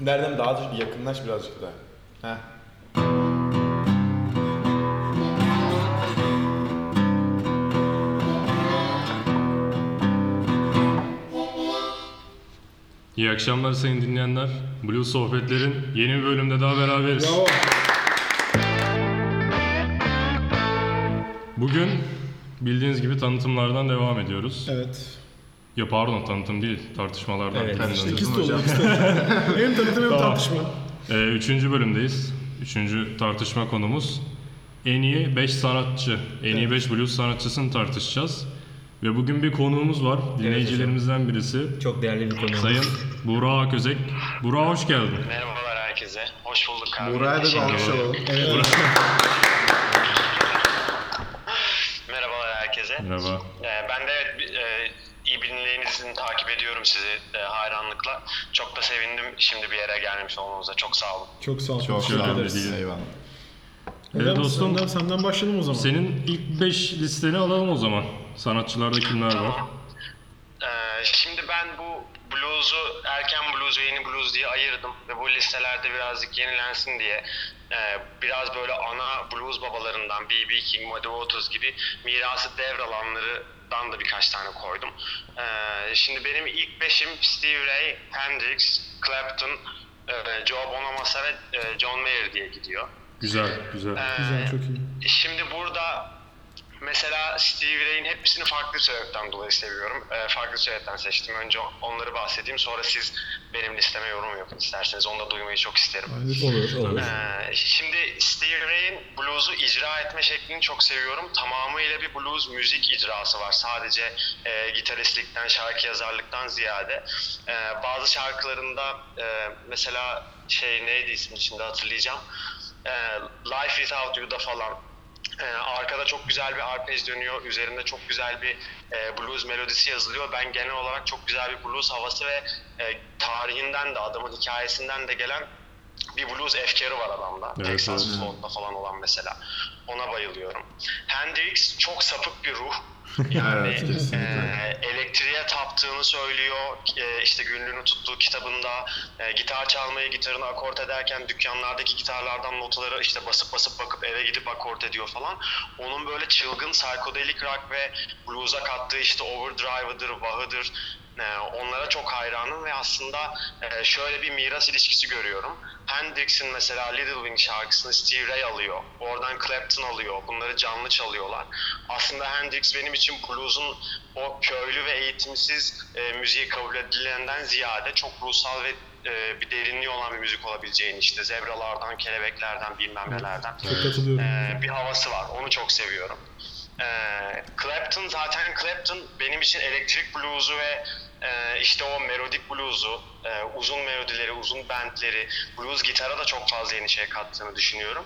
Nereden daha da yakınlaş birazcık daha. Heh. İyi akşamlar sayın dinleyenler. Blue Sohbetler'in yeni bir bölümde daha beraberiz. Bravo. Bugün bildiğiniz gibi tanıtımlardan devam ediyoruz. Evet. Ya pardon tanıtım değil, tartışmalardan. Evet, işte İkisi de olur. hem tanıtım hem tartışma. Ee, üçüncü bölümdeyiz. Üçüncü tartışma konumuz en iyi 5 sanatçı, en iyi 5 blues sanatçısını tartışacağız. Ve bugün bir konuğumuz var. Dinleyicilerimizden birisi. Çok değerli bir konu. Sayın Burak Aközek. Burak hoş geldin. Merhabalar herkese. Hoş bulduk abi. Buraya da bir alkış alalım. Evet. Merhabalar herkese. Merhaba. Ee, ben de evet, bi- e, iyi bilindiğinizin takip ediyorum sizi e, hayranlıkla. Çok da sevindim şimdi bir yere gelmiş olmanıza. Çok sağ olun. Çok sağ ol. Çok teşekkür ederiz. olun. Eyvallah. Evet Hocam, dostum. Senden, senden başlayalım o zaman. Senin ilk 5 listeni alalım o zaman. Sanatçılarda kimler var? Ee, şimdi ben bu blues'u erken blues ve yeni blues diye ayırdım ve bu listelerde birazcık yenilensin diye e, biraz böyle ana blues babalarından B.B. King, Muddy Waters gibi mirası devralanlarından da birkaç tane koydum. Ee, şimdi benim ilk beşim Steve Ray, Hendrix, Clapton, e, Joe Bonamassa ve e, John Mayer diye gidiyor. Güzel, güzel. Ee, Güzel, çok iyi. Şimdi burada mesela Stevie Ray'in hepsini farklı sebepten dolayı seviyorum. Ee, farklı sebepten seçtim. Önce onları bahsedeyim sonra siz benim listeme yorum yapın isterseniz. Onu da duymayı çok isterim. Olur, olur. Ee, şimdi Stevie Ray'in blues'u icra etme şeklini çok seviyorum. Tamamıyla bir blues müzik icrası var. Sadece e, gitaristlikten, şarkı yazarlıktan ziyade. E, bazı şarkılarında e, mesela şey neydi ismi şimdi hatırlayacağım. E, Life Without You'da falan ee, arkada çok güzel bir arpej dönüyor. Üzerinde çok güzel bir e, blues melodisi yazılıyor. Ben genel olarak çok güzel bir blues havası ve e, tarihinden de adamın hikayesinden de gelen bir blues efkarı var adamda. Evet, Texas. Float'ta falan olan mesela. Ona bayılıyorum. Hendrix çok sapık bir ruh. Yani Evet, e, elektriğe taptığını söylüyor. E, işte günlüğünü tuttuğu kitabında e, gitar çalmayı, gitarını akort ederken dükkanlardaki gitarlardan notaları işte basıp basıp bakıp eve gidip akort ediyor falan. Onun böyle çılgın psychedelic rock ve blues'a kattığı işte overdrive'ıdır, wah'ıdır. E, onlara çok hayranım ve aslında e, şöyle bir miras ilişkisi görüyorum. Hendrix'in mesela Little Wing şarkısını Steve Ray alıyor. Oradan Clapton alıyor. Bunları canlı çalıyorlar. Aslında Hendrix benim için blues'un o köylü ve eğitimsiz e, müziği kabul edilenden ziyade çok ruhsal ve e, bir derinliği olan bir müzik olabileceğini işte zebralardan, kelebeklerden, bilmem nelerden e, bir havası var. Onu çok seviyorum. E, Clapton zaten Clapton benim için elektrik blues'u ve e, işte o melodik blues'u, e, uzun melodileri, uzun bandleri, blues gitara da çok fazla yeni şey kattığını düşünüyorum.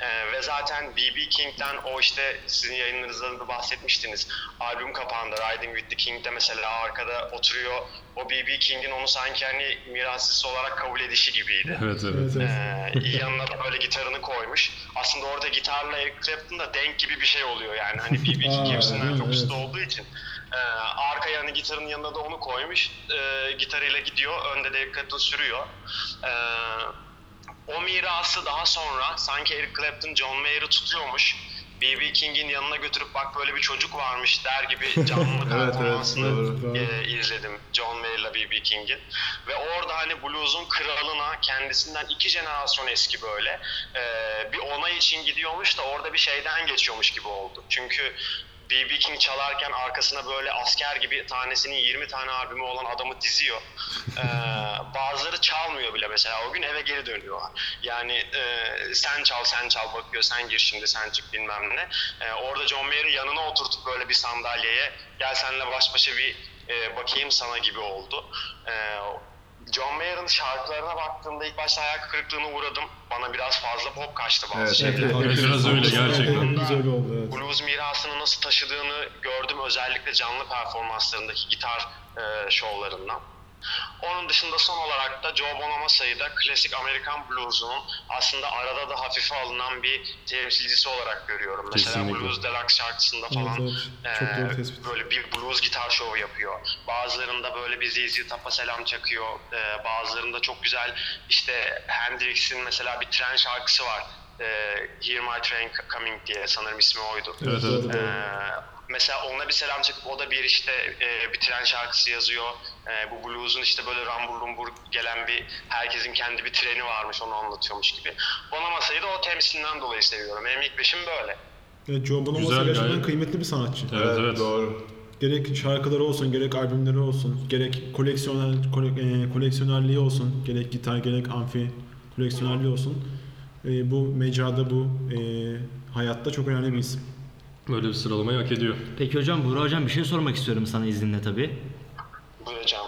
E, ve zaten B.B. King'den o işte sizin yayınlarınızda da bahsetmiştiniz. Albüm kapağında Riding with the King'de mesela arkada oturuyor. O B.B. King'in onu sanki hani mirasçısı olarak kabul edişi gibiydi. Evet, evet. Evet. Ee, yanına da böyle gitarını koymuş. Aslında orada gitarla Eric Clapton da denk gibi bir şey oluyor yani. Hani B.B. King hepsinden evet, çok evet. olduğu için. Ee, arka yanı gitarın yanına da onu koymuş. Ee, gitarıyla gidiyor. Önde de Clapton sürüyor. Ee, o mirası daha sonra sanki Eric Clapton John Mayer'ı tutuyormuş. B.B. King'in yanına götürüp bak böyle bir çocuk varmış der gibi canlı evet, performansını doğru. e, izledim John Mayer'la B.B. King'in. Ve orada hani blues'un kralına kendisinden iki jenerasyon eski böyle e, bir onay için gidiyormuş da orada bir şeyden geçiyormuş gibi oldu. Çünkü B.B. King çalarken arkasına böyle asker gibi tanesinin 20 tane albümü olan adamı diziyor. Ee, bazıları çalmıyor bile mesela o gün eve geri dönüyorlar. Yani e, sen çal sen çal bakıyor sen gir şimdi sen çık bilmem ne. Ee, orada John Mayer'ı yanına oturtup böyle bir sandalyeye gel seninle baş başa bir e, bakayım sana gibi oldu. Ee, John Mayer'ın şarkılarına baktığımda ilk başta ayak kırıklığına uğradım. Bana biraz fazla pop kaçtı bazı Evet, şeyler. Evet, evet, Biraz öyle gerçekten. Güzel oldu evet. Blues mirasını nasıl taşıdığını gördüm özellikle canlı performanslarındaki gitar e, şovlarından. Onun dışında son olarak da Joe Bonamassa'yı da klasik Amerikan bluesunun aslında arada da hafife alınan bir temsilcisi olarak görüyorum. Mesela Kesinlikle. Blues Deluxe şarkısında falan evet. Eee, tespit. böyle bir blues gitar şovu yapıyor. Bazılarında böyle bir ZZ Top'a selam çakıyor. Eee, bazılarında çok güzel işte Hendrix'in mesela bir tren şarkısı var. Eee Hear My Train Coming diye sanırım ismi oydu. Evet, evet. doğru. Mesela ona bir selam çakıp o da bir işte e, bir tren şarkısı yazıyor. E, bu blues'un işte böyle rambur rumbur gelen bir herkesin kendi bir treni varmış onu anlatıyormuş gibi. Bonamasa'yı da o temsilinden dolayı seviyorum. Benim ilk beşim böyle. Evet, Joe Bonamassa Güzel, gerçekten gayet- kıymetli bir sanatçı. Evet evet. Doğru. Gerek şarkıları olsun, gerek albümleri olsun, gerek koleksiyoner kole- e, koleksiyonerliği olsun, gerek gitar, gerek amfi koleksiyonerliği olsun. E, bu mecrada, bu e, hayatta çok önemli bir isim. Böyle bir sıralamayı hak ediyor. Peki hocam Buğra hocam bir şey sormak istiyorum sana izninle tabii. Buyuracağım.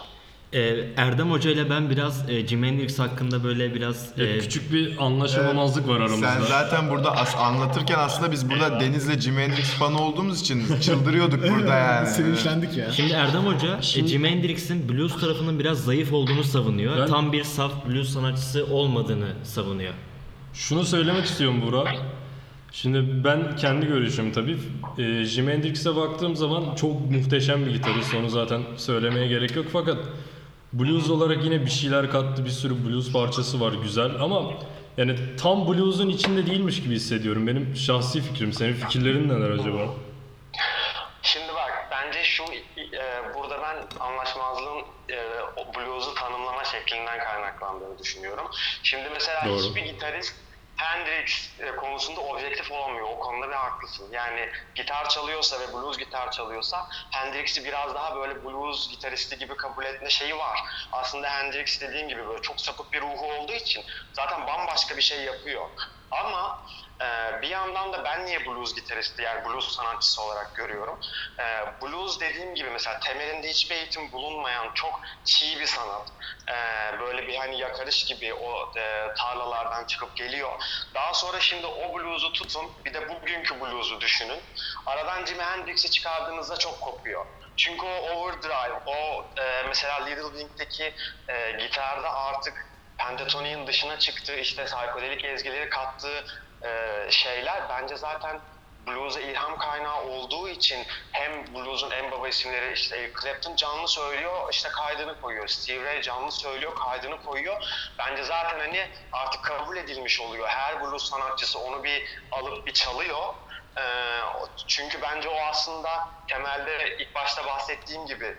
Ee, Erdem Hoca ile ben biraz e, Jimi Hendrix hakkında böyle biraz Ya e, küçük bir anlaşamamazlık var aramızda. Sen zaten burada as- anlatırken aslında biz burada Deniz'le Jimi Hendrix fanı olduğumuz için çıldırıyorduk burada yani. Sevinçlendik ya. Şimdi Erdem Hoca e, Jimi Hendrix'in blues tarafının biraz zayıf olduğunu savunuyor. Ben- Tam bir saf blues sanatçısı olmadığını savunuyor. Şunu söylemek istiyorum Burak. Şimdi ben kendi görüşüm tabii. E, Jimi Hendrix'e baktığım zaman çok muhteşem bir gitarist. Onu zaten söylemeye gerek yok. Fakat blues olarak yine bir şeyler kattı. Bir sürü blues parçası var güzel ama yani tam blues'un içinde değilmiş gibi hissediyorum. Benim şahsi fikrim. Senin fikirlerin neler acaba? Şimdi bak bence şu e, burada ben anlaşmazlığın e, blues'u tanımlama şeklinden kaynaklandığını düşünüyorum. Şimdi mesela Doğru. hiçbir gitarist Hendrix e, konusunda objektif olamıyor. O konuda bir haklısın. Yani gitar çalıyorsa ve blues gitar çalıyorsa Hendrix'i biraz daha böyle blues gitaristi gibi kabul etme şeyi var. Aslında Hendrix dediğim gibi böyle çok sapık bir ruhu olduğu için zaten bambaşka bir şey yapıyor. Ama ee, bir yandan da ben niye blues gitaristi yani blues sanatçısı olarak görüyorum. Ee, blues dediğim gibi mesela temelinde hiçbir eğitim bulunmayan çok çiğ bir sanat. Ee, böyle bir hani yakarış gibi o e, tarlalardan çıkıp geliyor. Daha sonra şimdi o blues'u tutun bir de bugünkü blues'u düşünün. Aradan Jimi Hendrix'i çıkardığınızda çok kopuyor. Çünkü o overdrive, o e, mesela Little Wing'deki e, gitarda artık pentatoniğin dışına çıktığı işte psikodelik ezgileri kattığı e, şeyler bence zaten blues'a ilham kaynağı olduğu için hem blues'un en baba isimleri işte Eric Clapton canlı söylüyor işte kaydını koyuyor. Steve Ray canlı söylüyor kaydını koyuyor. Bence zaten hani artık kabul edilmiş oluyor. Her blues sanatçısı onu bir alıp bir çalıyor. O- çünkü bence o aslında temelde ilk başta bahsettiğim gibi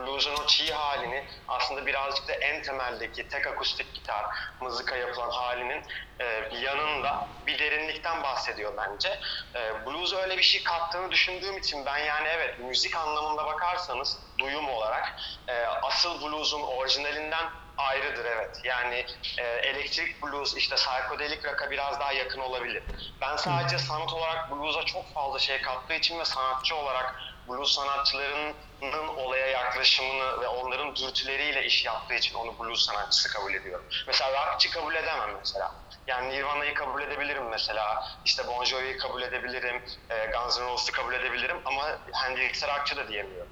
blues'un o çiğ halini aslında birazcık da en temeldeki tek akustik gitar, mızıka yapılan halinin e, yanında bir derinlikten bahsediyor bence. E, blues öyle bir şey kattığını düşündüğüm için ben yani evet müzik anlamında bakarsanız duyum olarak e, asıl blues'un orijinalinden ayrıdır evet. Yani e, elektrik blues işte psikodelik rock'a biraz daha yakın olabilir. Ben sadece sanat olarak blues'a çok fazla şey kattığı için ve sanatçı olarak blues sanatçılarının olaya yaklaşımını ve onların dürtüleriyle iş yaptığı için onu blues sanatçısı kabul ediyorum. Mesela rockçı kabul edemem mesela. Yani Nirvana'yı kabul edebilirim mesela. İşte Bon Jovi'yi kabul edebilirim. e, Guns N' Roses'u kabul edebilirim ama Hendrix'e rockçı da diyemiyorum.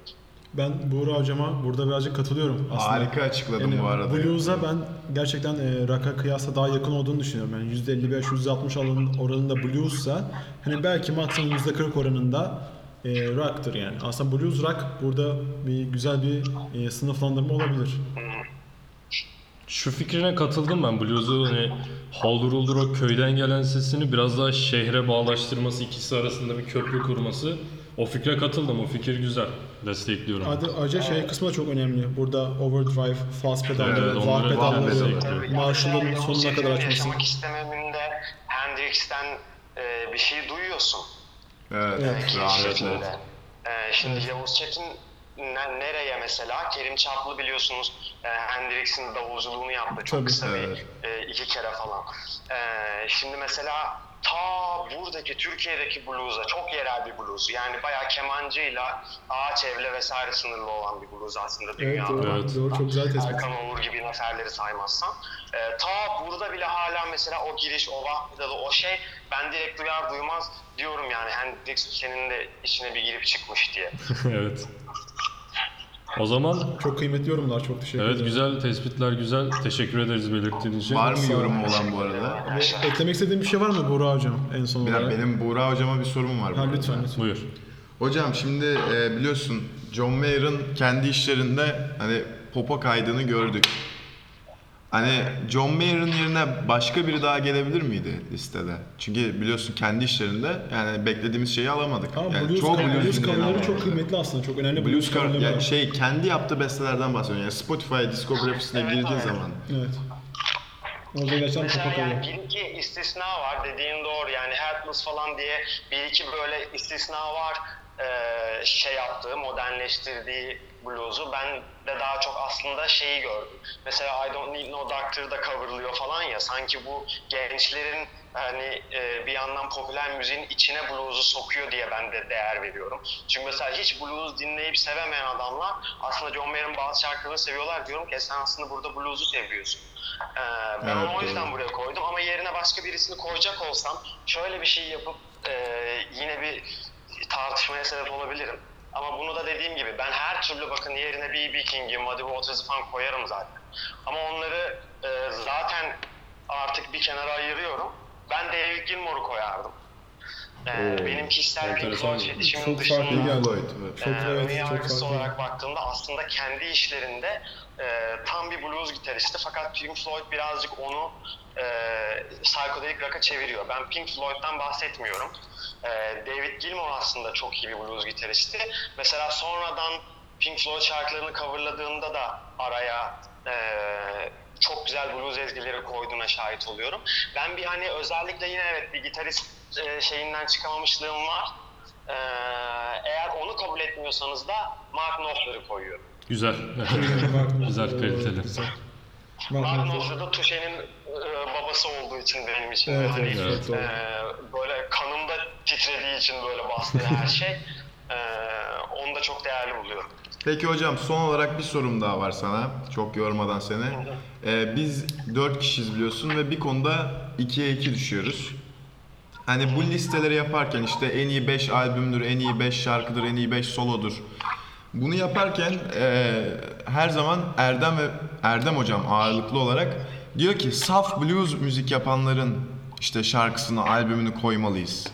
Ben Buğra hocama burada birazcık katılıyorum aslında. Harika açıkladın Yani bu arada. Blues'a ben gerçekten e, rock'a kıyasla daha yakın olduğunu düşünüyorum. Yani %55-%60 oranın- oranında blues'sa hani belki maksimum %40 oranında e, rock'tır yani. Aslında blues rock burada bir güzel bir e, sınıflandırma olabilir. Şu fikrine katıldım ben. Blues'u hani haldır uldur o köyden gelen sesini biraz daha şehre bağlaştırması, ikisi arasında bir köprü kurması. O fikre katıldım. O fikir güzel. Destekliyorum. Ayrıca, ayrıca şey kısmı da çok önemli. Burada overdrive, fast pedalları, Evet, wah pedalları, Yani sonuna kadar açması. Yaşamak istememinde Hendrix'ten e, bir şey duyuyorsun. Evet, Evet. Kerim rahmetli. Çetin'de. E, şimdi Yavuz Çetin ne- nereye mesela? Kerim Çaplı biliyorsunuz e, Hendrix'in davulculuğunu yaptı. Çok Tabii. kısa Evet. bir e, iki kere falan. E, şimdi mesela ta buradaki Türkiye'deki blues'a çok yerel bir blues. Yani bayağı kemancıyla ağaç evle vesaire sınırlı olan bir blues aslında Evet dünyada. doğru, Evet. doğru çok güzel tespit. Erkan Oğur gibi neferleri saymazsam. Ee, ta burada bile hala mesela o giriş, o vahpedalı, o şey ben direkt duyar duymaz diyorum yani Hendrix senin de içine bir girip çıkmış diye. evet. O zaman Çok kıymetli yorumlar. Çok teşekkür evet ederim. güzel tespitler güzel. Teşekkür ederiz belirttiğin için. Var mı yorumu olan bu arada? Ve Eklemek istediğin bir şey var mı Buğra Hocam en son Bir olarak? dakika, benim Buğra hocama bir sorum var. bu Ha, arada. lütfen lütfen. Buyur. Hocam şimdi e, biliyorsun John Mayer'ın kendi işlerinde hani popa kaydığını gördük. Hani John Mayer'ın yerine başka biri daha gelebilir miydi listede? Çünkü biliyorsun kendi işlerinde yani beklediğimiz şeyi alamadık. Ama yani blues, çoğu blues, blues coverları çok kıymetli aslında. Çok önemli blues, Blues cover, coverları yani şey kendi yaptığı bestelerden bahsediyorum. Yani Spotify diskografisine Evet, girdiği evet. zaman. Evet. Orada gerçekten Mesela yani bir iki istisna var dediğin doğru yani Helpless falan diye bir iki böyle istisna var Ee, şey yaptığı, modernleştirdiği blues'u ben de daha çok aslında şeyi gördüm. Mesela I Don't Need No Doctor'ı da coverlıyor falan ya sanki bu gençlerin hani e, bir yandan popüler müziğin içine blues'u sokuyor diye ben de değer veriyorum. Çünkü mesela hiç blues dinleyip sevemeyen adamlar aslında John Mayer'ın bazı şarkılarını seviyorlar. Diyorum ki "E, sen aslında burada blues'u seviyorsun. Ee, ben Evet, onu o yüzden doğru. buraya koydum ama yerine başka birisini koyacak olsam şöyle bir şey yapıp e, yine bir tartışmaya sebep olabilirim. Ama bunu da dediğim gibi ben her türlü bakın yerine B.B. King'i, Muddy Waters'ı falan koyarım zaten. Ama onları e, zaten artık bir kenara ayırıyorum. Ben David Gilmour'u koyardım. E, Oo, benim kişisel Pink enteresan. Floyd fetişimin Çok dışında farklı geldi. Floyd, evet. Çok, ee, evet, ön çok yargısı farklı. olarak baktığımda aslında kendi işlerinde e, tam bir blues gitaristi fakat Pink Floyd birazcık onu e, psychedelic rock'a çeviriyor. Ben Pink Floyd'dan bahsetmiyorum. E, David Gilmour aslında çok iyi bir blues gitaristi. Mesela sonradan Pink Floyd şarkılarını coverladığında da araya e, çok güzel blues ezgileri koyduğuna şahit oluyorum. Ben bir hani özellikle yine evet bir gitarist e, şeyinden çıkamamışlığım var. Ee, eğer onu kabul etmiyorsanız da Mark Knopfler'ı koyuyorum. Güzel. güzel kaliteli. Mark Knopfler. Da Touche'nin e, babası olduğu için benim için. Evet, hani, evet, e, böyle kanımda titrediği için böyle bastığı her şey. E, onu da çok değerli buluyorum. Peki hocam son olarak bir sorum daha var sana. Çok yormadan seni. Ee, biz dört kişiyiz biliyorsun ve bir konuda ikiye iki düşüyoruz. Hani bu listeleri yaparken işte en iyi 5 albümdür, en iyi 5 şarkıdır, en iyi 5 solodur. Bunu yaparken eee, her zaman Erdem ve Erdem hocam ağırlıklı olarak diyor ki saf blues müzik yapanların işte şarkısını, albümünü koymalıyız.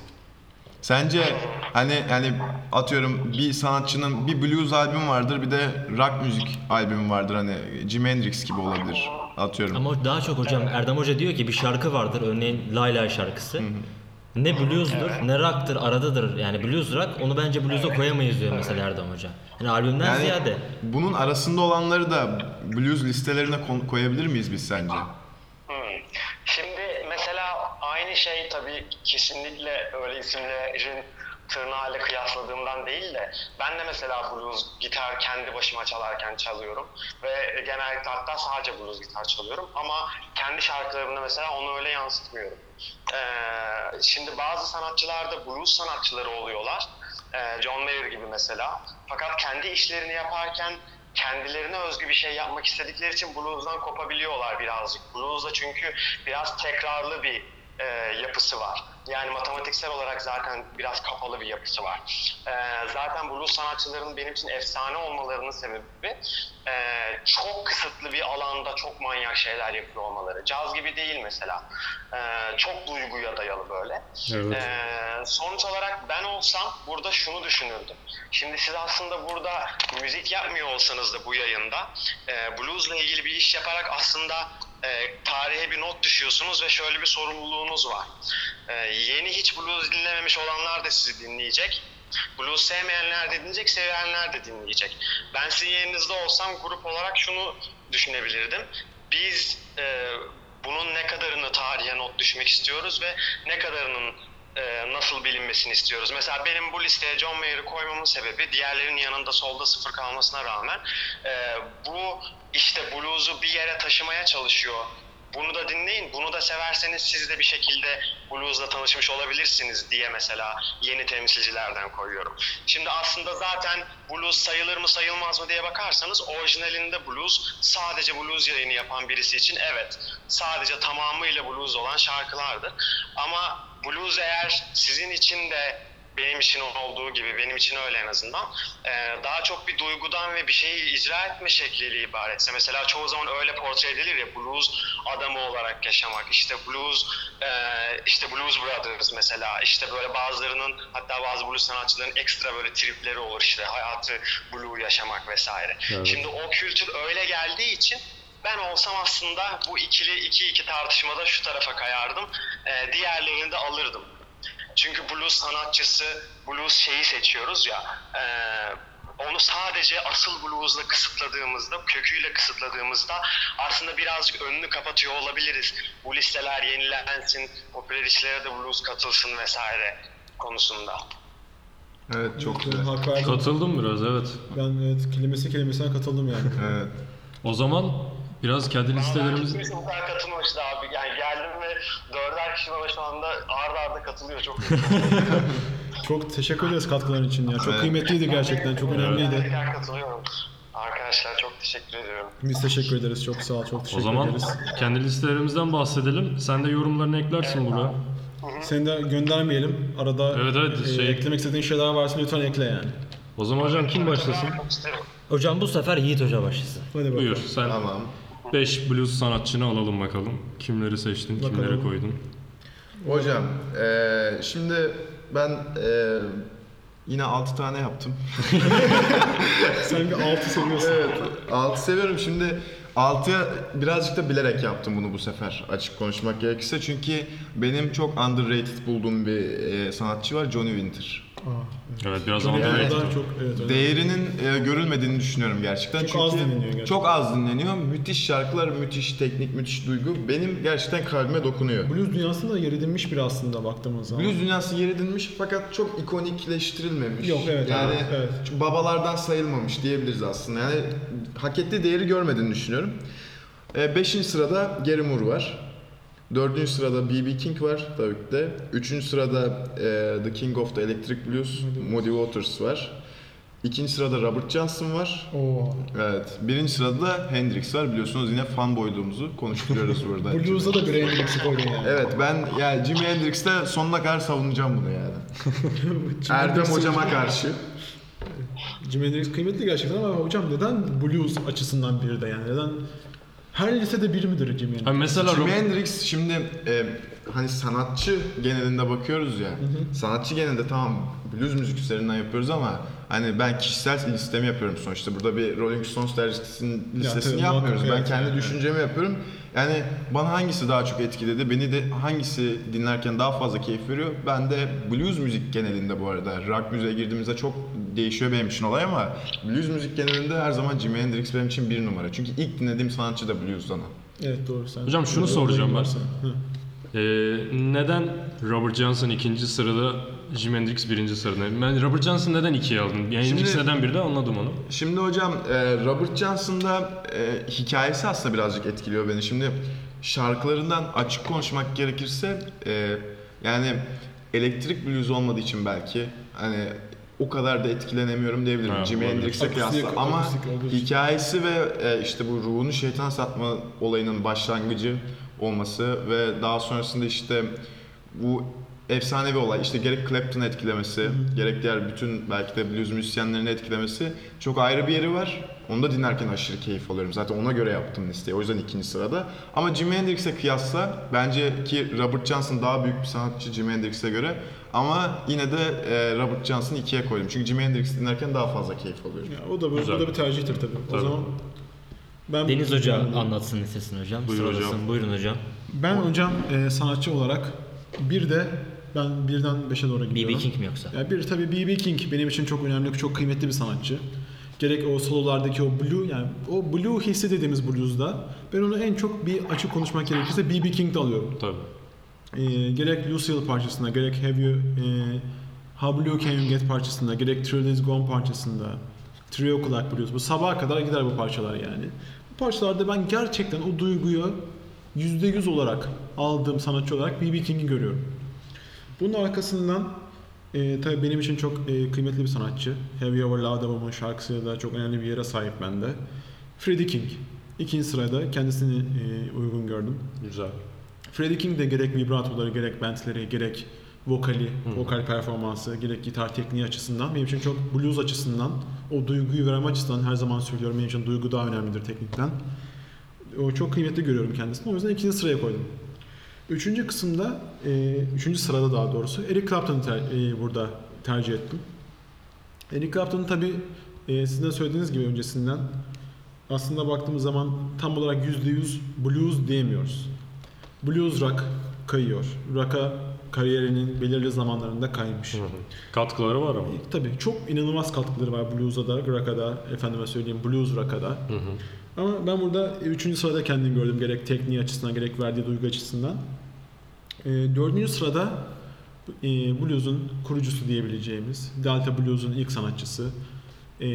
Sence hani hani atıyorum bir sanatçının bir blues albümü vardır bir de rock müzik albümü vardır hani Jimi Hendrix gibi olabilir atıyorum. Ama daha çok hocam Erdem Hoca diyor ki bir şarkı vardır örneğin Layla şarkısı. Ne blues'dur ne rock'tır aradadır yani blues rock onu bence blues'a koyamayız diyor mesela Erdem Hoca. Yani albümden Yani ziyade. bunun arasında olanları da blues listelerine koyabilir miyiz biz sence? Hmm. Şimdi mesela aynı şey tabii kesinlikle öyle isimlerin tırnağıyla kıyasladığımdan değil de ben de mesela blues gitar kendi başıma çalarken çalıyorum ve genellikle hatta sadece blues gitar çalıyorum ama kendi şarkılarımda mesela onu öyle yansıtmıyorum. Ee, şimdi bazı sanatçılar da blues sanatçıları oluyorlar. Ee, John Mayer gibi mesela. Fakat kendi işlerini yaparken kendilerine özgü bir şey yapmak istedikleri için blues'dan kopabiliyorlar birazcık. Blues'da çünkü biraz tekrarlı bir e, yapısı var. Yani matematiksel olarak zaten biraz kapalı bir yapısı var. E, zaten blues sanatçılarının benim için efsane olmalarının sebebi e, çok kısıtlı bir alanda çok manyak şeyler yapıyor olmaları. Caz gibi değil mesela. E, çok duyguya dayalı böyle. Evet. Ee, sonuç olarak ben olsam burada şunu düşünürdüm. Şimdi siz aslında burada müzik yapmıyor olsanız da bu yayında e, bluesla ilgili bir iş yaparak aslında e, tarihe bir not düşüyorsunuz ve şöyle bir sorumluluğunuz var. E, yeni hiç blues dinlememiş olanlar da sizi dinleyecek. Blues sevmeyenler de dinleyecek, sevenler de dinleyecek. Ben sizin yerinizde olsam grup olarak şunu düşünebilirdim. Biz e, bunun ne kadarını tarihe not düşmek istiyoruz ve ne kadarının e, nasıl bilinmesini istiyoruz. Mesela benim bu listeye John Mayer'ı koymamın sebebi diğerlerinin yanında solda sıfır kalmasına rağmen e, bu işte blues'u bir yere taşımaya çalışıyor. Bunu da dinleyin, bunu da severseniz siz de bir şekilde blues'la tanışmış olabilirsiniz diye mesela yeni temsilcilerden koyuyorum. Şimdi aslında zaten blues sayılır mı sayılmaz mı diye bakarsanız orijinalinde blues sadece blues yayını yapan birisi için evet sadece tamamıyla blues olan şarkılardır. Ama blues eğer sizin için de benim için olduğu gibi benim için öyle en azından e, daha çok bir duygudan ve bir şeyi icra etme şekliyle ibaretse mesela çoğu zaman öyle portre edilir ya blues adamı olarak yaşamak işte blues e, işte blues brothers mesela işte böyle bazılarının hatta bazı blues sanatçıların ekstra böyle tripleri olur işte hayatı blue yaşamak vesaire. Evet. Şimdi o kültür öyle geldiği için ben olsam aslında bu ikili iki iki tartışmada şu tarafa kayardım. E, diğerlerini de alırdım. Çünkü blues sanatçısı, blues şeyi seçiyoruz ya, e, onu sadece asıl bluesla kısıtladığımızda, köküyle kısıtladığımızda aslında birazcık önünü kapatıyor olabiliriz. Bu listeler yenilensin, popüler işlere de blues katılsın vesaire konusunda. Evet çok Ben güzel. hak verdim. Katıldım biraz evet. Ben evet, kelimesi kelimesine katıldım yani. Evet. O zaman biraz kendi listelerimizi... Kadar katılmamıştı abi. Dörder kişi bana şu anda arda arda katılıyor. Çok Çok teşekkür ederiz katkıların için ya. Çok Evet. kıymetliydi gerçekten. Çok önemliydi. Tekrar katılıyorum. Arkadaşlar çok teşekkür ediyorum. Biz teşekkür ederiz. Çok sağ ol. Çok teşekkür O zaman ederiz. kendi listelerimizden bahsedelim. Sen de yorumlarını eklersin buraya. Seni de göndermeyelim. Arada Evet, evet, e, şey- eklemek istediğin şeyler varsa lütfen ekle yani. O zaman hocam kim başlasın? Hocam bu sefer Yiğit Hoca başlasın. Hadi bakalım. Buyur sen Tamam. 5 blues sanatçını alalım bakalım. Kimleri seçtin, kimlere Bakalım. koydun? Hocam eee, şimdi ben eee, yine 6 tane yaptım. Sen bir altı seviyorsun. Evet 6 seviyorum şimdi 6'ya birazcık da bilerek yaptım bunu bu sefer açık konuşmak gerekirse çünkü benim çok underrated bulduğum bir eee, sanatçı var Johnny Winter. Aa, Evet biraz Yani underrated. orada çok evet. Değerinin e, görülmediğini düşünüyorum gerçekten. Çok Çünkü az dinleniyor gerçekten. Çok az dinleniyor. Müthiş şarkılar, müthiş teknik, müthiş duygu. Benim gerçekten kalbime dokunuyor. Blues dünyasında da yer edinmiş biri aslında baktığımız zaman. Blues dünyası yer edilmiş fakat çok ikonikleştirilmemiş. Yok, evet, Yani evet, evet. babalardan sayılmamış diyebiliriz aslında. Yani hak ettiği değeri görmediğini düşünüyorum. 5. sırada Gary Moore var. 4. sırada B.B. King var tabii ki de. 3. sırada e, The King of the Electric Blues, Muddy Waters var. 2. sırada Robert Johnson var. Oo. Evet. Birinci sırada da Hendrix var. Biliyorsunuz yine fan boyduğumuzu konuşturuyoruz burada. Blues'da da bir Hendrix'i koydun yani. Evet ben yani Jimi Hendrix'te sonuna kadar savunacağım bunu yani. Erdem hocama karşı. Jimi Hendrix kıymetli gerçekten ama hocam neden blues açısından biri de yani neden her lisede biri midir Jimi Hendrix? Ha, mesela Jimi Rob- Hendrix şimdi e, hani sanatçı genelinde bakıyoruz ya. Sanatçı genelinde tamam blues müzik üzerinden yapıyoruz ama hani ben kişisel listemi yapıyorum sonuçta. Burada bir Rolling Stones dergisinin listesini tabii, yapmıyoruz. Ben evet, kendi düşüncemi yapıyorum. Yani bana hangisi daha çok etkiledi? Beni de hangisi dinlerken daha fazla keyif veriyor? Ben de blues müzik genelinde bu arada. Rock müziğe girdiğimizde çok değişiyor benim için olay ama blues müzik genelinde her zaman Jimi Hendrix benim için bir numara. Çünkü ilk dinlediğim sanatçı da blues'dan o. Evet doğru sen. Hocam şunu soracağım ben. Hı. Ee, neden Robert Johnson ikinci sırada, Jimi Hendrix birinci sırada? Ben Robert Johnson neden ikiye aldın? Yani Şimdi- Hendrix neden birde anladım onu. Şimdi hocam e, Robert Johnson'da e, hikayesi aslında birazcık etkiliyor beni. Şimdi şarkılarından açık konuşmak gerekirse e, yani elektrik blues olmadığı için belki hani o kadar da etkilenemiyorum diyebilirim Ha, Jimi. Hendrix'e Akustik- kıyasla ama akustik için. hikayesi ve e, işte bu ruhunu şeytan satma olayının başlangıcı olması ve daha sonrasında işte bu efsanevi olay işte gerek Clapton etkilemesi gerek diğer bütün belki de blues müzisyenlerini etkilemesi çok ayrı bir yeri var. Onu da dinlerken aşırı keyif alıyorum. Zaten ona göre yaptım listeyi. O yüzden ikinci sırada. Ama Jimi Hendrix'e kıyasla bence ki Robert Johnson daha büyük bir sanatçı Jimi Hendrix'e göre. Ama yine de e, Robert Johnson'ı ikiye koydum. Çünkü Jimi Hendrix dinlerken daha fazla keyif alıyorum. Ya, o da bu, Güzel. bu da bir tercihtir tabii. Tabii. O zaman ben Deniz Hoca anlatsın listesini hocam. Buyur Sıralasın. hocam. Buyurun hocam. Ben hocam e, sanatçı olarak bir de ben birden beşe doğru gidiyorum. B.B. King mi yoksa? Ya bir tabii B.B. King benim için çok önemli, çok kıymetli bir sanatçı. Gerek o sololardaki o blue yani o blue hissi dediğimiz blues'da ben onu en çok bir açık konuşmak gerekirse B.B. King'de alıyorum. Tabii. Ee, gerek Lucille parçasında, gerek Have You, e, How Blue Can You Get parçasında, gerek Thrill Is Gone parçasında, Trio Clock Blues. Bu sabaha kadar gider bu parçalar yani. Bu parçalarda ben gerçekten o duyguyu %100 olarak aldığım sanatçı olarak B.B. King'i görüyorum. Bunun arkasından e, tabii benim için çok e, kıymetli bir sanatçı. Have You Ever Loved a Woman şarkısı da çok önemli bir yere sahip bende. Freddie King. İkinci sırada kendisini e, uygun gördüm. Güzel. Freddie King de gerek vibratoları, gerek bentleri, gerek vokali, vokal performansı, gerek gitar tekniği açısından benim için çok blues açısından, o duyguyu verme açısından her zaman söylüyorum benim için duygu daha önemlidir teknikten. O çok kıymetli görüyorum kendisini. O yüzden ikinci sıraya koydum. Üçüncü kısımda, e, üçüncü sırada daha doğrusu Eric Clapton'ı ter- e, burada tercih ettim. Eric Clapton'ın tabi e, sizin de söylediğiniz gibi öncesinden aslında baktığımız zaman tam olarak %100 blues diyemiyoruz. Blues rock kayıyor. Rock'a kariyerinin belirli zamanlarında kaymış. Katkıları var ama. Tabii çok inanılmaz katkıları var blues'a da, rock'a da, efendime söyleyeyim blues rock'a da. Ama ben burada üçüncü sırada kendimi gördüm gerek tekniği açısından gerek verdiği duygu açısından. E, dördüncü sırada e, blues'un kurucusu diyebileceğimiz, Delta Blues'un ilk sanatçısı, e,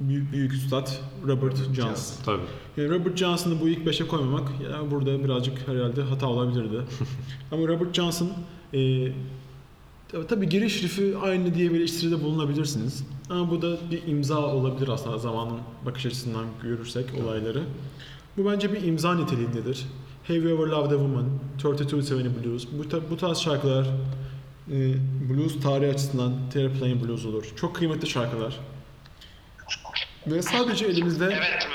büyük, büyük üstad Robert Johnson. Tabii. Yani Robert Johnson'ı bu ilk beşe koymamak ya burada birazcık herhalde hata olabilirdi. Ama Robert Johnson e, tabii, giriş rifi aynı diye bir eleştiride bulunabilirsiniz. Ama bu da bir imza olabilir aslında zamanın bakış açısından görürsek olayları. Bu bence bir imza niteliğindedir. Have You Ever Loved a Woman, 3270 Blues. Bu, bu tarz şarkılar e, blues tarihi açısından Terry Plain Blues olur. Çok kıymetli şarkılar. Ve sadece elimizde... Evet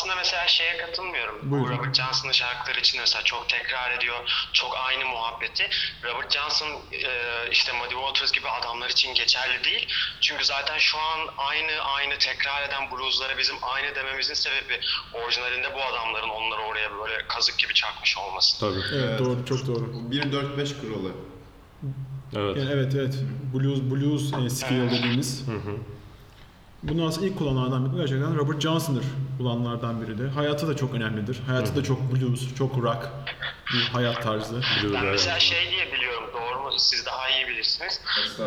aslında mesela şeye katılmıyorum. Buyurun. Bu Robert Johnson'ın şarkıları için mesela çok tekrar ediyor. Çok aynı muhabbeti. Robert Johnson e, işte Muddy Waters gibi adamlar için geçerli değil. Çünkü zaten şu an aynı aynı tekrar eden blueslara bizim aynı dememizin sebebi orijinalinde bu adamların onları oraya böyle kazık gibi çakmış olması. Tabii. Evet, Evet. doğru, çok doğru. 1-4-5 kuralı. Evet. Yani evet evet blues blues e, skill dediğimiz. Bunu aslında ilk kullananlardan biri gerçekten Robert Johnson'dır kullananlardan biri de. Hayatı da çok önemlidir. Hayatı da çok blues, çok rock bir hayat tarzı. Ben mesela şey diye siz daha iyi bilirsiniz. Ee,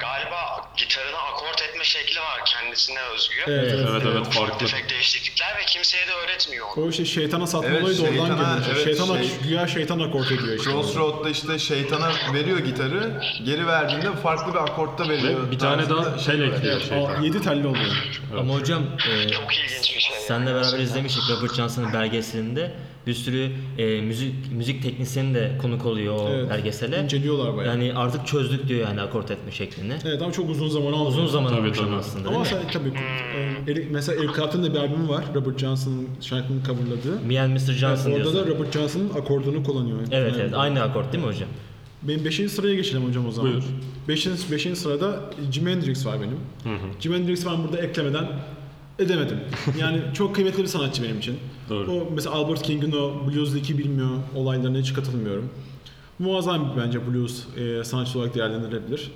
galiba gitarına akort etme şekli var kendisine özgü. Evet, evet. Evet evet Ufak farklı. tefek değişiklikler ve kimseye de öğretmiyor onu. O işte şeytana satma Evet, olayı da oradan şeytana- geliyor. evet, şeytan şey- güya şeytan akort ediyor işte. Crossroad'da işte şeytana veriyor gitarı, geri verdiğinde farklı bir akortta veriyor. Ve bir tane daha şey ekliyor Evet, şeytan. o 7 telli oluyor. Ama hocam e, Çok ilginç bir şey. senle beraber izlemiştik Robert Johnson'ın belgeselinde bir sürü e, müzik müzik teknisyeni de konuk oluyor o Evet, belgesele. inceliyorlar bayağı. Yani artık çözdük diyor yani akort etme şeklini. Evet ama çok uzun zaman aldı. Uzun zaman Tabii, almış tabii. aslında Ama sen tabii e, mesela Eric Clapton'ın da bir albümü var. Robert Johnson'ın şarkının coverladığı. Me and Mr. Johnson Orada diyorsun. da Robert Johnson'ın akordunu kullanıyor. Evet evet aynı akort değil mi hocam? Benim 5. sıraya geçelim hocam o zaman. Buyur. 5. 5. sırada Jimi Hendrix var benim. Jimi Hendrix ben burada eklemeden edemedim. Yani çok kıymetli bir sanatçı benim için. Doğru. O mesela Albert King'in o blues'daki bilmiyor olaylarına hiç katılmıyorum. Muazzam bir bence blues e, sanatçı olarak değerlendirilebilir.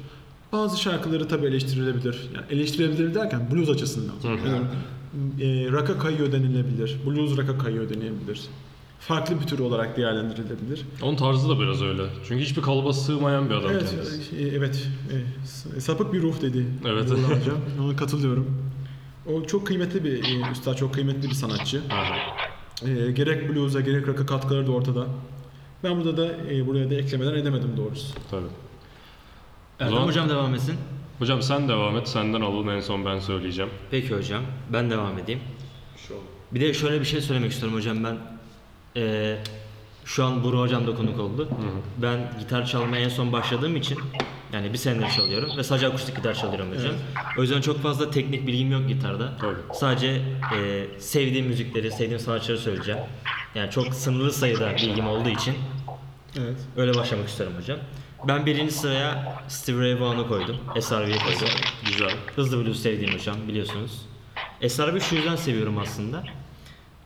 Bazı şarkıları tabii eleştirilebilir. Yani eleştirilebilir derken blues açısından. Yani, e, rock'a kayıyor denilebilir. Blues rock'a kayıyor denilebilir. Farklı bir tür olarak değerlendirilebilir. Onun tarzı da biraz öyle. Çünkü hiçbir kalıba sığmayan bir adam Evet, kendisi. e, evet. E, sapık bir ruh dedi. Evet. Ona katılıyorum. O çok kıymetli bir e, üstad, çok kıymetli bir sanatçı. E, gerek blues'a gerek rock'a katkıları da ortada. Ben burada da e, buraya da eklemeden edemedim doğrusu. Tabii. Erdem zaman- hocam devam etsin. Hocam sen devam et. Senden alalım en son ben söyleyeceğim. Peki hocam ben devam edeyim. Bir de şöyle bir şey söylemek istiyorum hocam ben eee, şu an Buru hocam da konuk oldu. Ben gitar çalmaya en son başladığım için yani bir senedir çalıyorum ve sadece akustik gitar çalıyorum hocam. O yüzden çok fazla teknik bilgim yok gitarda. Tabii. Sadece eee, sevdiğim müzikleri, sevdiğim sanatçıları söyleyeceğim. Yani çok sınırlı sayıda bilgim olduğu için Evet. öyle başlamak istiyorum hocam. Ben birinci sıraya Stevie Ray Vaughan'ı koydum. SRV'yi koydum. Güzel. Hızlı blues sevdiğim hocam biliyorsunuz. SRV şu yüzden seviyorum aslında.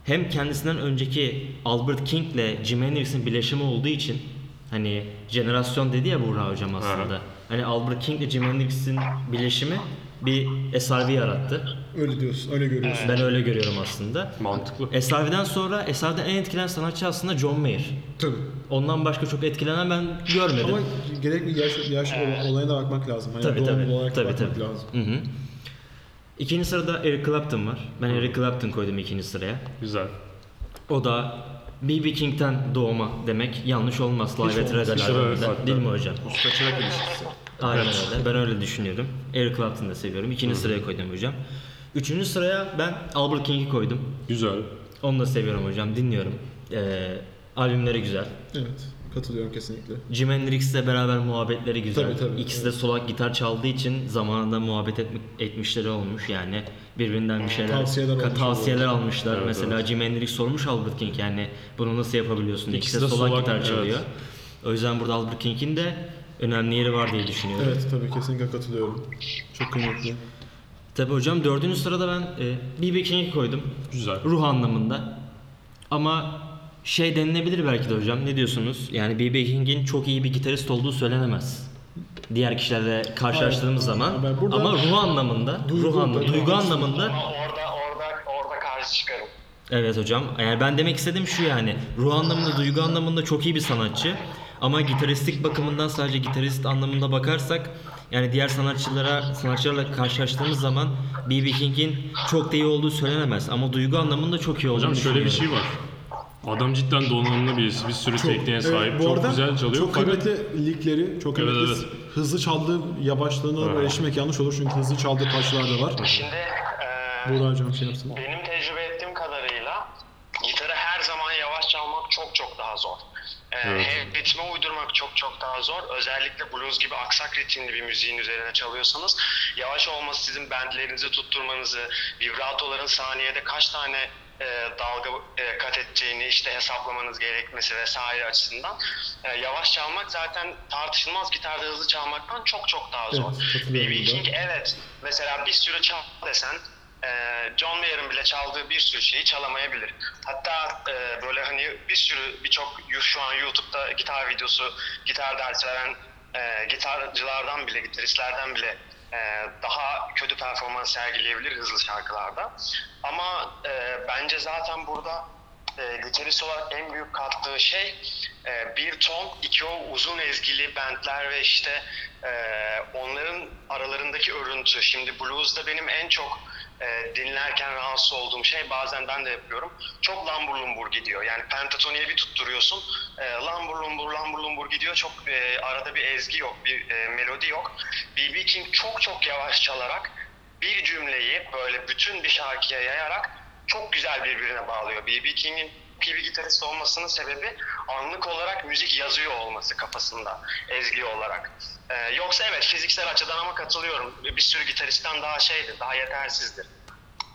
Hem kendisinden önceki Albert King ile Jimi Hendrix'in birleşimi olduğu için hani jenerasyon dedi ya Buğra hocam aslında. Hani Albert King ile Jimi Hendrix'in birleşimi bir SRV yarattı. Öyle diyorsun, öyle görüyorsun. Ben öyle görüyorum aslında. Mantıklı. SRV'den sonra SRV'den en etkilenen sanatçı aslında John Mayer. Tabii. Ondan başka çok etkilenen ben görmedim. Ama gerekli yaş, yaş ol- olayına da bakmak lazım. Hani Tabii, tabii. olarak Tabii, bakmak tabii. lazım. Hı hı. İkinci sırada Eric Clapton var. Ben Eric Clapton koydum ikinci sıraya. Güzel. O da B.B. King'ten doğma demek yanlış olmaz Live at albümünden. olmaz. Değil mi hocam? Usta çırak ilişkisi. Aynen öyle. Ben öyle düşünüyorum. Eric Clapton'ı da seviyorum. İkinci sıraya koydum hocam. Üçüncü sıraya ben Albert King'i koydum. Güzel. Onu da seviyorum hocam. Dinliyorum. Ee, albümleri güzel. Evet. Katılıyorum kesinlikle. Jimi Hendrix'le beraber muhabbetleri güzel. Tabii, tabii, İkisi de solak gitar çaldığı için zamanında muhabbet etmek, etmişleri olmuş yani. Birbirinden bir şeyler Tavsiyeler ka- tavsiyeler almışlar. Evet, Mesela Jimi Hendrix sormuş Albert King yani bunu nasıl yapabiliyorsun? İkisi, İkisi de solak, solak, gitar evet. çalıyor. O yüzden burada Albert King'in de önemli yeri var diye düşünüyorum. Evet tabii kesinlikle katılıyorum. Çok kıymetli. Tabii hocam dördüncü sırada ben e, B.B. King'i koydum. Güzel. Ruh anlamında. Ama şey denilebilir belki de hocam. Ne diyorsunuz? Yani B.B. King'in çok iyi bir gitarist olduğu söylenemez. Diğer kişilerle karşılaştığımız Hayır. zaman. Ben burada- Ama ruh anlamında, Duygu- ruh anlamında, duygu anlamında Ama orada orada orada karşı çıkarım. Evet hocam. Yani ben demek istediğim şu yani. Ruh anlamında, duygu anlamında çok iyi bir sanatçı. Ama gitaristik bakımından sadece gitarist anlamında bakarsak yani diğer sanatçılara sanatçılarla karşılaştığımız zaman B.B. King'in çok da iyi olduğu söylenemez ama duygu anlamında çok iyi olduğunu Hocam şöyle bir şey var. Adam cidden donanımlı birisi. Bir sürü tekniğe sahip. Evet, bu çok arada güzel çalıyor. Çok fakat kıymetli ligleri, çok Evet, kıymetli evet. Hızlı çaldığı yavaşlığına Evet. erişmek yanlış olur çünkü hızlı çaldığı parçalar da var. Şimdi eee, Buğra hocam şey yapsın. benim tecrübe ettiğim kadarıyla gitarı her zaman yavaş çalmak çok çok daha zor. Ee, Evet. Hem ritme uydurmak çok çok daha zor. Özellikle blues gibi aksak ritimli bir müziğin üzerine çalıyorsanız yavaş olması sizin bendlerinizi tutturmanızı, vibratoların saniyede kaç tane e, dalga e, kat edeceğini işte hesaplamanız gerekmesi vesaire açısından e, yavaş çalmak zaten tartışılmaz gitarda hızlı çalmaktan çok çok daha zor. Evet, burada. King evet mesela bir sürü çal desen e, John Mayer'ın bile çaldığı bir sürü şeyi çalamayabilir. Hatta e, böyle hani bir sürü birçok şu an YouTube'da gitar videosu, gitar dersi veren e, gitarcılardan bile, gitaristlerden bile e, daha kötü performans sergileyebilir hızlı şarkılarda. Ama e, bence zaten burada e, gitarist olarak en büyük kattığı şey e, bir ton, iki o uzun ezgili bentler ve işte e, onların aralarındaki örüntü. Şimdi blues'da benim en çok e, dinlerken rahatsız olduğum şey bazen ben de yapıyorum. Çok lambur lumbur gidiyor. Yani pentatoniye bir tutturuyorsun. E, lambur lumbur lambur lumbur gidiyor. Çok e, arada bir ezgi yok, bir e, melodi yok. B.B. King çok çok yavaş çalarak bir cümleyi böyle bütün bir şarkıya yayarak çok güzel birbirine bağlıyor. B.B. King'in bir gitarist olmasının sebebi anlık olarak müzik yazıyor olması kafasında ezgi olarak. Ee, yoksa evet fiziksel açıdan ama katılıyorum. Bir sürü gitaristten daha şeydir, daha yetersizdir.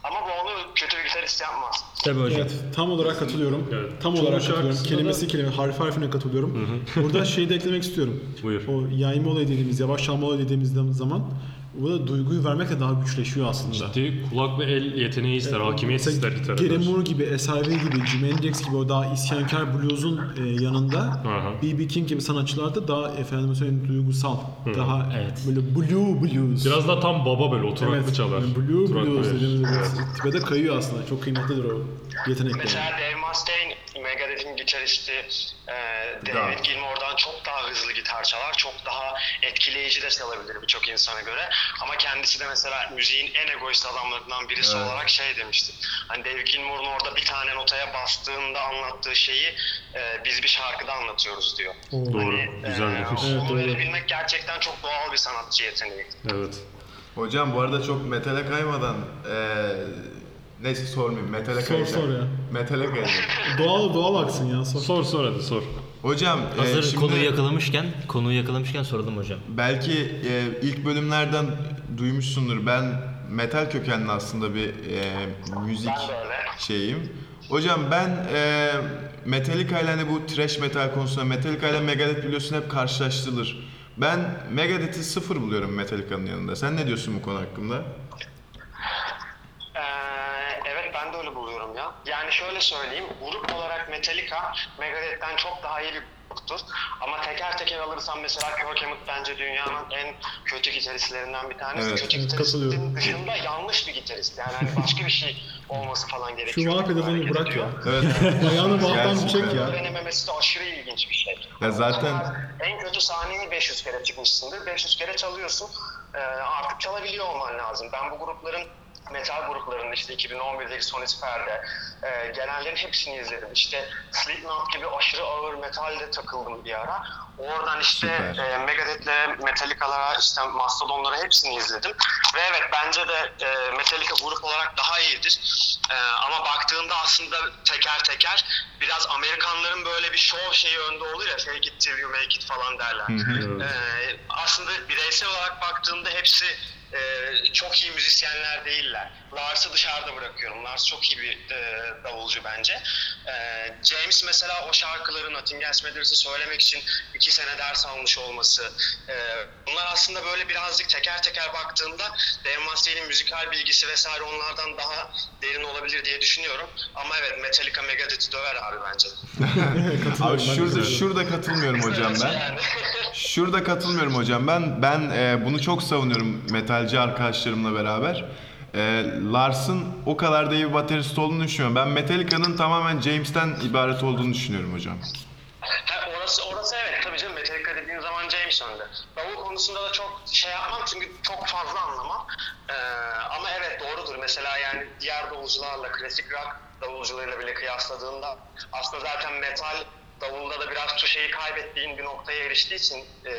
Ama bu onu kötü bir gitarist yapmaz. Tabii hocam. Evet, tam olarak katılıyorum. Evet. Tam Çoğu olarak katılıyorum. Kelimesi da- kelime, harf harfine katılıyorum. Burada şeyi de eklemek istiyorum. Buyur. O yayma olayı dediğimiz, yavaş çalma olayı dediğimiz zaman burada duyguyu vermekle daha güçleşiyor aslında. ciddi kulak ve el yeteneği ister, hakimiyet Mesela ister gitarda. Gary Moore gibi, SRV gibi, Jimi Hendrix gibi o daha isyankar blues'un e, yanında. B.B. King gibi sanatçılarda daha efendim söyleyeyim duygusal, daha Evet. böyle blue blues. Biraz da tam baba böyle oturaklı evet, çalar. yani blue Oturaklı blues dediğimiz Evet. evet. tipe de kayıyor aslında. Çok kıymetlidir o yetenek. Mesela Dave Mustaine, Megadeth'in gitaristi e. David Gilmour'dan çok daha hızlı gitar çalar. Çok daha etkileyici de çalabilir birçok insana göre. Ama kendisi de mesela müziğin en egoist adamlarından birisi Evet. olarak şey demişti. Hani David Gilmour'un orada bir tane notaya bastığında anlattığı şeyi e, biz bir şarkıda anlatıyoruz diyor. Doğru, Hani, güzel e, demiş. Evet, Onu doğru. verebilmek gerçekten çok doğal bir sanatçı yeteneği. Evet. Hocam bu arada çok metale kaymadan eee neyse sormayayım metale Sor, kayacağım. sor ya. Metale kayacağım. Doğal doğal aksın ya. Sor. Sor sor hadi sor. Hocam eee, Hazır şimdi konuyu yakalamışken, konuyu yakalamışken soralım hocam. belki eee, ilk bölümlerden duymuşsundur. Ben metal kökenli aslında bir eee, müzik şeyim. Hocam ben eee Metallica ile hani bu thrash metal konusunda Metallica ile Megadeth biliyorsun hep karşılaştırılır. Ben Megadeth'i sıfır buluyorum Metallica'nın yanında. Sen ne diyorsun bu konu hakkında? Ee, evet ben de öyle Yani şöyle söyleyeyim, grup olarak Metallica Megadeth'ten çok daha iyi bir gruptur. Ama teker teker alırsam mesela Kirk Hammett bence dünyanın en kötü gitaristlerinden bir tanesi. Evet, kötü gitaristin dışında yanlış bir gitarist. Yani hani başka bir şey olması falan gerekiyor. Şu pedalını Hareket bırak ediyor. ya. Evet. Ayağını Gerçekten. çek ya. Öğrenememesi de aşırı ilginç bir şey. Ya zaten En kötü sahneye 500 kere çıkmışsındır. 500 kere çalıyorsun. Ee, artık çalabiliyor olman lazım. Ben bu grupların metal gruplarının işte 2011'deki Sony Sphere'de e, gelenlerin hepsini izledim. İşte Slipknot gibi aşırı ağır metalde takıldım bir ara. Oradan işte Süper. e, Megadeth'lere, Metallica'lara, işte Mastodon'lara hepsini izledim. Ve evet bence de e, Metallica grup olarak daha iyidir. E, ama baktığında aslında teker teker biraz Amerikanların böyle bir show şeyi önde olur ya fake it till you make it falan derler. E, aslında bireysel olarak baktığında hepsi e, çok iyi müzisyenler değiller. Lars'ı dışarıda bırakıyorum. Lars çok iyi bir e, davulcu bence. E, James mesela o şarkıları Nothing Else Matters'ı söylemek için iki sene ders almış olması. e, bunlar aslında böyle birazcık teker teker baktığında Dave Mustaine'in müzikal bilgisi vesaire onlardan daha derin olabilir diye düşünüyorum. Ama evet Metallica Megadeth'i döver abi bence. Abi şurada şurada katılmıyorum hocam ben. Şurada katılmıyorum hocam. Ben ben e, bunu çok savunuyorum metalci arkadaşlarımla beraber. E, Lars'ın o kadar da iyi bir baterist olduğunu düşünüyorum. Ben Metallica'nın tamamen James'ten ibaret olduğunu düşünüyorum hocam. Ha, orası, orası evet tabii canım Metallica dediğin zaman James önde. Davul konusunda da çok şey yapmam çünkü çok fazla anlamam. Ee, ama evet doğrudur. Mesela yani diğer davulcularla, klasik rock davulcularıyla bile kıyasladığında aslında zaten metal davulda da biraz tuşeyi kaybettiğin bir noktaya eriştiği için e,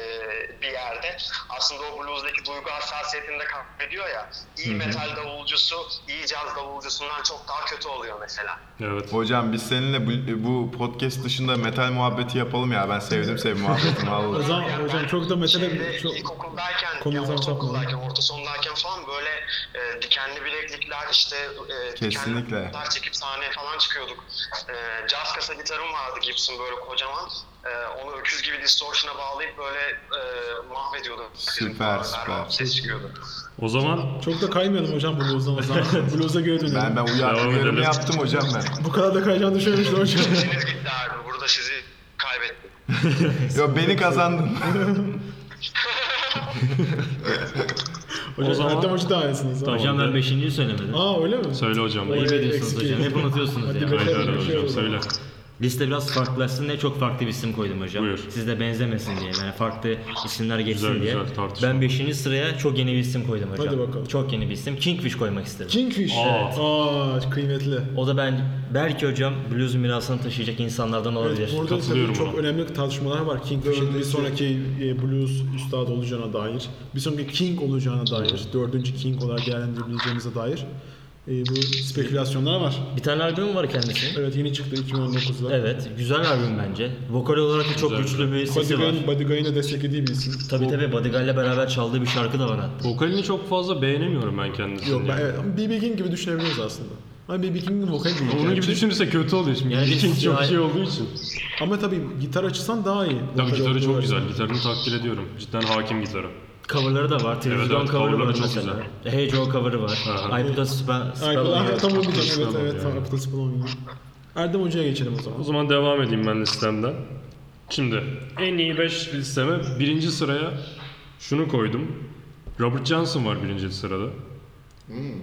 bir yerde aslında o blues'daki duygu hassasiyetini de kaybediyor ya. İyi metal davulcusu, iyi caz davulcusundan çok daha kötü oluyor mesela. Evet. Hocam biz seninle bu, bu podcast dışında metal muhabbeti yapalım ya. Ben sevdim senin muhabbetini O vallahi. zaman Yani hocam çok da metale şeyde, çok ilkokuldayken, Konuyu ya tam ortaokuldayken, sapmadım. orta sondayken falan böyle e, dikenli bileklikler işte e, Kesinlikle. dikenli çekip sahneye falan çıkıyorduk. E, jazz kasa gitarım vardı Gibson böyle kocaman. E, onu öküz gibi distortion'a bağlayıp böyle e, mahvediyordum. Süper, süper. Ses çıkıyordu. O zaman çok da kaymayalım hocam blues'dan o zaman. Blues'a göre dönelim. Ben ben Devam edelim. yaptım hocam ben. Bu kadar da kayacağını düşünmemiştim hocam. Sesiniz gitti abi. Burada sizi kaybettim. Yo beni kazandın. hocam O zaman- Ertem Hoca da aynısınız. Tamam. Hocam ben 5.yi söylemedim. Aa öyle mi? söyle hocam. Ayıp ediyorsunuz eksik. hocam. Hep unutuyorsunuz Hadi ya. bakalım. Haydi hadi hocam söyle. Liste biraz farklılaşsın diye çok farklı bir isim koydum hocam. Buyur. Siz de benzemesin diye. Yani farklı isimler geçsin Güzel, diye. güzel, tartışma. ben 5. sıraya çok yeni bir isim koydum hocam. Hadi bakalım. Çok yeni bir isim. Kingfish koymak istedim. Kingfish. Aa. Aa kıymetli. O da ben belki hocam blues mirasını taşıyacak insanlardan olabilir. Evet, burada Katılıyorum tabii çok önemli tartışmalar var. Kingfish'in bir sonraki e, blues üstadı olacağına dair, bir sonraki King olacağına dair, dördüncü King olarak değerlendirebileceğimize dair e, bu spekülasyonlar var. Bir tane albüm var kendisinin. Evet yeni çıktı 2019'da. Evet, güzel albüm bence. Vokal olarak da çok Güzel, güçlü bir sesi var. Bodyguard'ın Bodyguard'ın desteklediği bir isim. Tabii tabii Bodyguard'la beraber çaldığı bir şarkı da var hatta. Vokalini çok fazla beğenemiyorum ben kendisini. Yok ben, yani. evet, B.B. King gibi düşünebiliriz aslında. Ama B.B. King'in vokal değil. Onun gibi düşünürse kötü oluyor şimdi. Yani Yani biz- çok yani- şey olduğu için. Ama tabii gitar açısan daha iyi. Tabii Vokal gitarı olduğu çok güzel. Gitarını takdir ediyorum. Cidden hakim gitarı. Coverları da var. Televizyon evet, cover'ı var çok mesela. Hey Joe cover'ı var. Aha. I Put a Spell, You. tam onu diyeceğim evet evet. Apple Spell oynuyor. Erdem Hoca'ya geçelim o zaman. O zaman devam edeyim ben listemden. Şimdi en iyi 5 listeme birinci sıraya şunu koydum. Robert Johnson var birinci sırada.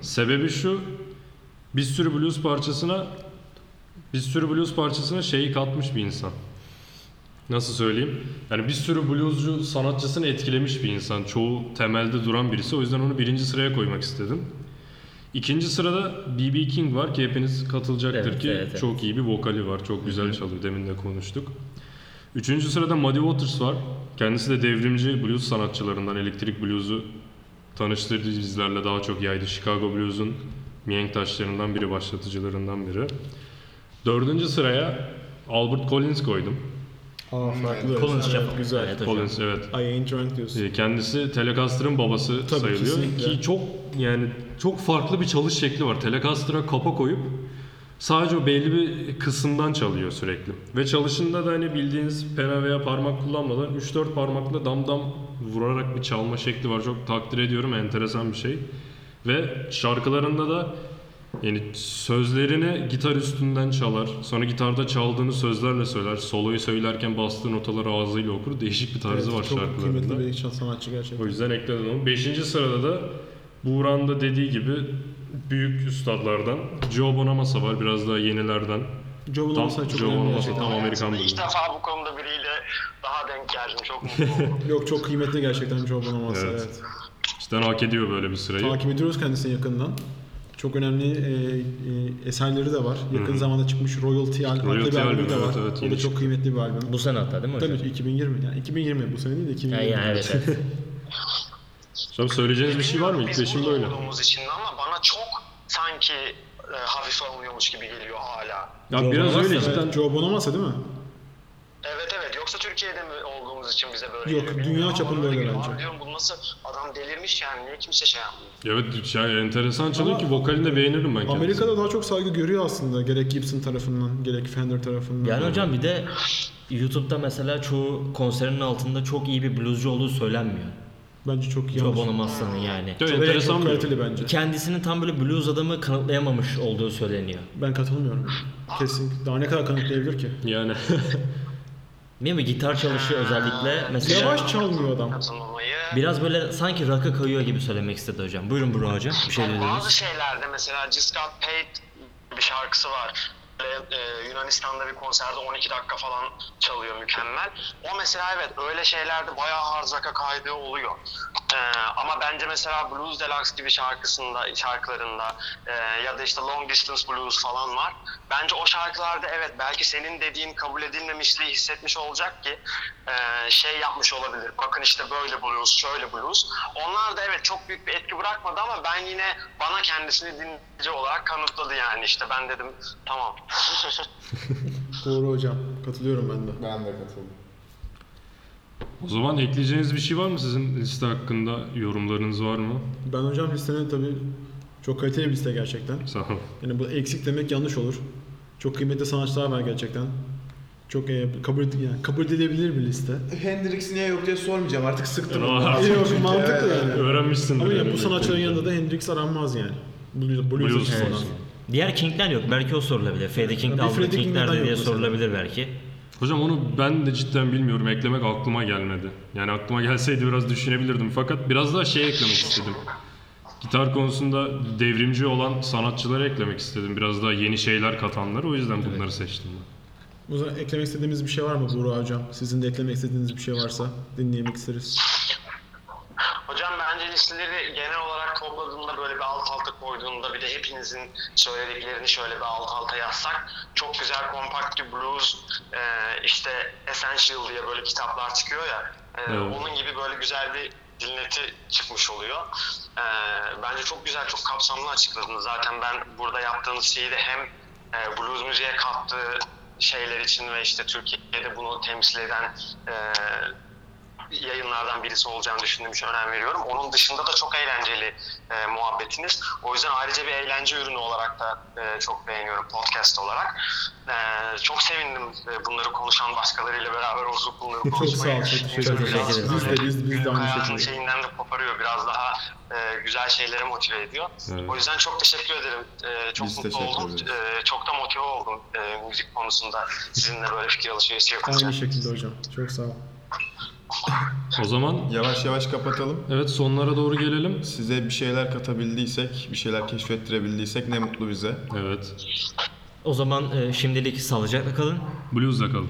Sebebi şu, bir sürü blues parçasına bir sürü blues parçasına şeyi katmış bir insan. Nasıl söyleyeyim? Yani bir sürü bluescu sanatçısını etkilemiş bir insan. Çoğu temelde duran birisi. O yüzden onu birinci sıraya koymak istedim. İkinci sırada B.B. King var ki hepiniz katılacaktır Evet, ki evet, evet. çok iyi bir vokali var. Çok güzel çalıyor. Demin de konuştuk. Üçüncü sırada Muddy Waters var. Kendisi de devrimci blues sanatçılarından. Elektrik blues'u tanıştırdığı bizlerle daha çok yaydı. Chicago blues'un mihenk taşlarından biri, başlatıcılarından biri. Dördüncü sıraya Albert Collins koydum. Aa farklı. Collins evet, Chapel. güzel. Evet. Collins evet. I ain't drunk diyorsun. Ee, Kendisi Telecaster'ın babası Tabii, sayılıyor kesinlikle. ki çok yani çok farklı bir çalış şekli var. Telecaster'a kapa koyup sadece o belli bir kısımdan çalıyor sürekli. Ve çalışında da hani bildiğiniz pena veya parmak kullanmadan 3-4 parmakla dam dam vurarak bir çalma şekli var. Çok takdir ediyorum. Enteresan bir şey. Ve şarkılarında da yani sözlerini gitar üstünden çalar. Sonra gitarda çaldığını sözlerle söyler. Soloyu söylerken bastığı notaları ağzıyla okur. Değişik bir tarzı var çok şarkılarında. kıymetli bir sanatçı gerçekten. O yüzden ekledim onu. Beşinci sırada da Buğra'nın da dediği gibi büyük üstadlardan Joe Bonamassa var biraz daha yenilerden. Joe Bonamassa çok Joe önemli Bonamassa tam Amerikan İlk blues. defa bu konuda biriyle daha denk geldim. Çok mutlu oldum. Yok çok kıymetli gerçekten Joe Bonamassa Evet. evet. Cidden hak ediyor böyle bir sırayı. Takip ediyoruz kendisini yakından. Çok önemli e, e, eserleri de var. Yakın zamanda çıkmış Royalty, al- adlı Royalty bir albümü de var. evet, evet, o da çok kıymetli bir albüm. Bu sene hatta değil mi hocam? Tabii 2020 yani 2020 bu sene değil de 2020. Yani, yani evet evet. Hocam söyleyeceğiniz bir şey var mı? Biz burada böyle. olduğumuz için ama bana çok sanki e, hafif alınıyormuş gibi geliyor hala. Ya Joe biraz Bonamassa, öyle cidden. Joe Bonamassa değil mi? Evet evet yoksa Türkiye'de mi olduğumuz için bize böyle Yok, geliyor dünya çapında öyle bence. Abi diyorum bu nasıl adam delirmiş yani niye kimse şey yapmıyor. Evet yani enteresan çalıyor Ama ki vokalini de beğenirim ben kendisini. Amerika'da daha çok saygı görüyor aslında. Gerek Gibson tarafından, gerek Fender tarafından. Yani hocam bir de YouTube'da mesela çoğu konserinin altında çok iyi bir bluescu olduğu söylenmiyor. Bence çok iyi. Yanlış. Bonamassa'nın yani. Çok Ve enteresan çok bir kaliteli bence. Kendisinin tam böyle blues adamı kanıtlayamamış olduğu söyleniyor. Ben katılmıyorum. Kesin. Daha ne kadar kanıtlayabilir ki? Yani Değil mi? Gitar çalışı özellikle mesela Yavaş çalmıyor adam. Biraz böyle sanki rock'a kayıyor gibi söylemek istedi hocam. Buyurun Burak hocam. Bir şey Bazı diyordunuz. şeylerde mesela Just Got Paid bir şarkısı var. Böyle, e, Yunanistan'da bir konserde 12 dakika falan çalıyor mükemmel. O mesela evet öyle şeylerde bayağı hard rock'a kaydığı oluyor. E, ama bence mesela Blues Deluxe gibi şarkısında, şarkılarında e, ya da işte Long Distance Blues falan var. Bence o şarkılarda evet belki senin dediğin kabul edilmemişliği hissetmiş olacak ki e, şey yapmış olabilir. Bakın işte böyle blues, şöyle blues. Onlar da evet çok büyük bir etki bırakmadı ama ben yine bana kendisini dinleyici olarak kanıtladı yani işte ben dedim tamam. Doğru hocam. Katılıyorum ben de. Ben de katıldım. O zaman ekleyeceğiniz bir şey var mı sizin liste hakkında? Yorumlarınız var mı? Ben hocam listenin tabii çok kaliteli bir liste gerçekten. Sağ ol. Yani bu eksik demek yanlış olur. Çok kıymetli sanatçılar var gerçekten. Çok e, kabul yani kabul edilebilir bir liste. Hendrix niye yok diye sormayacağım artık sıktım. Onu. artık Yok Çünkü mantıklı evet. yani. Öğrenmişsindir. Ama ya yani. bu sanatçıların yanında da Hendrix aranmaz yani. Blues, blues, Blues olsun. Diğer King'ler yok. Belki o sorulabilir. Freddie King, Albert Freddie King King'den nerede yok diye sorulabilir belki. Hocam onu ben de cidden bilmiyorum. Eklemek aklıma gelmedi. Yani aklıma gelseydi biraz düşünebilirdim. Fakat biraz daha şey eklemek istedim. Gitar konusunda devrimci olan sanatçıları eklemek istedim. Biraz daha yeni şeyler katanları. O yüzden bunları seçtim ben. O zaman eklemek istediğimiz bir şey var mı Buğra hocam? Sizin de eklemek istediğiniz bir şey varsa dinlemek isteriz. Listeleri genel olarak topladığında böyle bir alt alta koyduğunda bir de hepinizin söylediklerini şöyle bir alt alta yazsak çok güzel kompakt bir blues e, işte Essential diye böyle kitaplar çıkıyor ya e, Evet. onun gibi böyle güzel bir dinleti çıkmış oluyor. E, bence çok güzel çok kapsamlı açıkladınız. Zaten ben burada yaptığınız şeyi de hem e, blues müziğe kattığı şeyler için ve işte Türkiye'de bunu temsil eden e, yayınlardan birisi olacağını düşündüğüm için önem veriyorum. Onun dışında da çok eğlenceli e, muhabbetiniz. O yüzden ayrıca bir eğlence ürünü olarak da e, çok beğeniyorum podcast olarak. E, çok sevindim e, bunları konuşan başkalarıyla beraber oturup bunları Çok konuşmayı. sağ ol, çok teşekkür biraz Biz de- biz- biz de aynı şekilde. şeyinden de koparıyor. Biraz daha e, güzel şeylere motive ediyor. Evet. O yüzden çok teşekkür ederim. E, çok Biz mutlu oldum. E, çok da motive oldum e, müzik konusunda sizinle böyle fikir alışverişi yapınca. Aynı şekilde hocam. Çok sağ ol. O zaman Yavaş yavaş kapatalım. evet sonlara doğru gelelim. Size bir şeyler katabildiysek, bir şeyler keşfettirebildiysek ne mutlu bize. Evet. O zaman e, şimdilik sağlıcakla kalın. Blues'la kalın.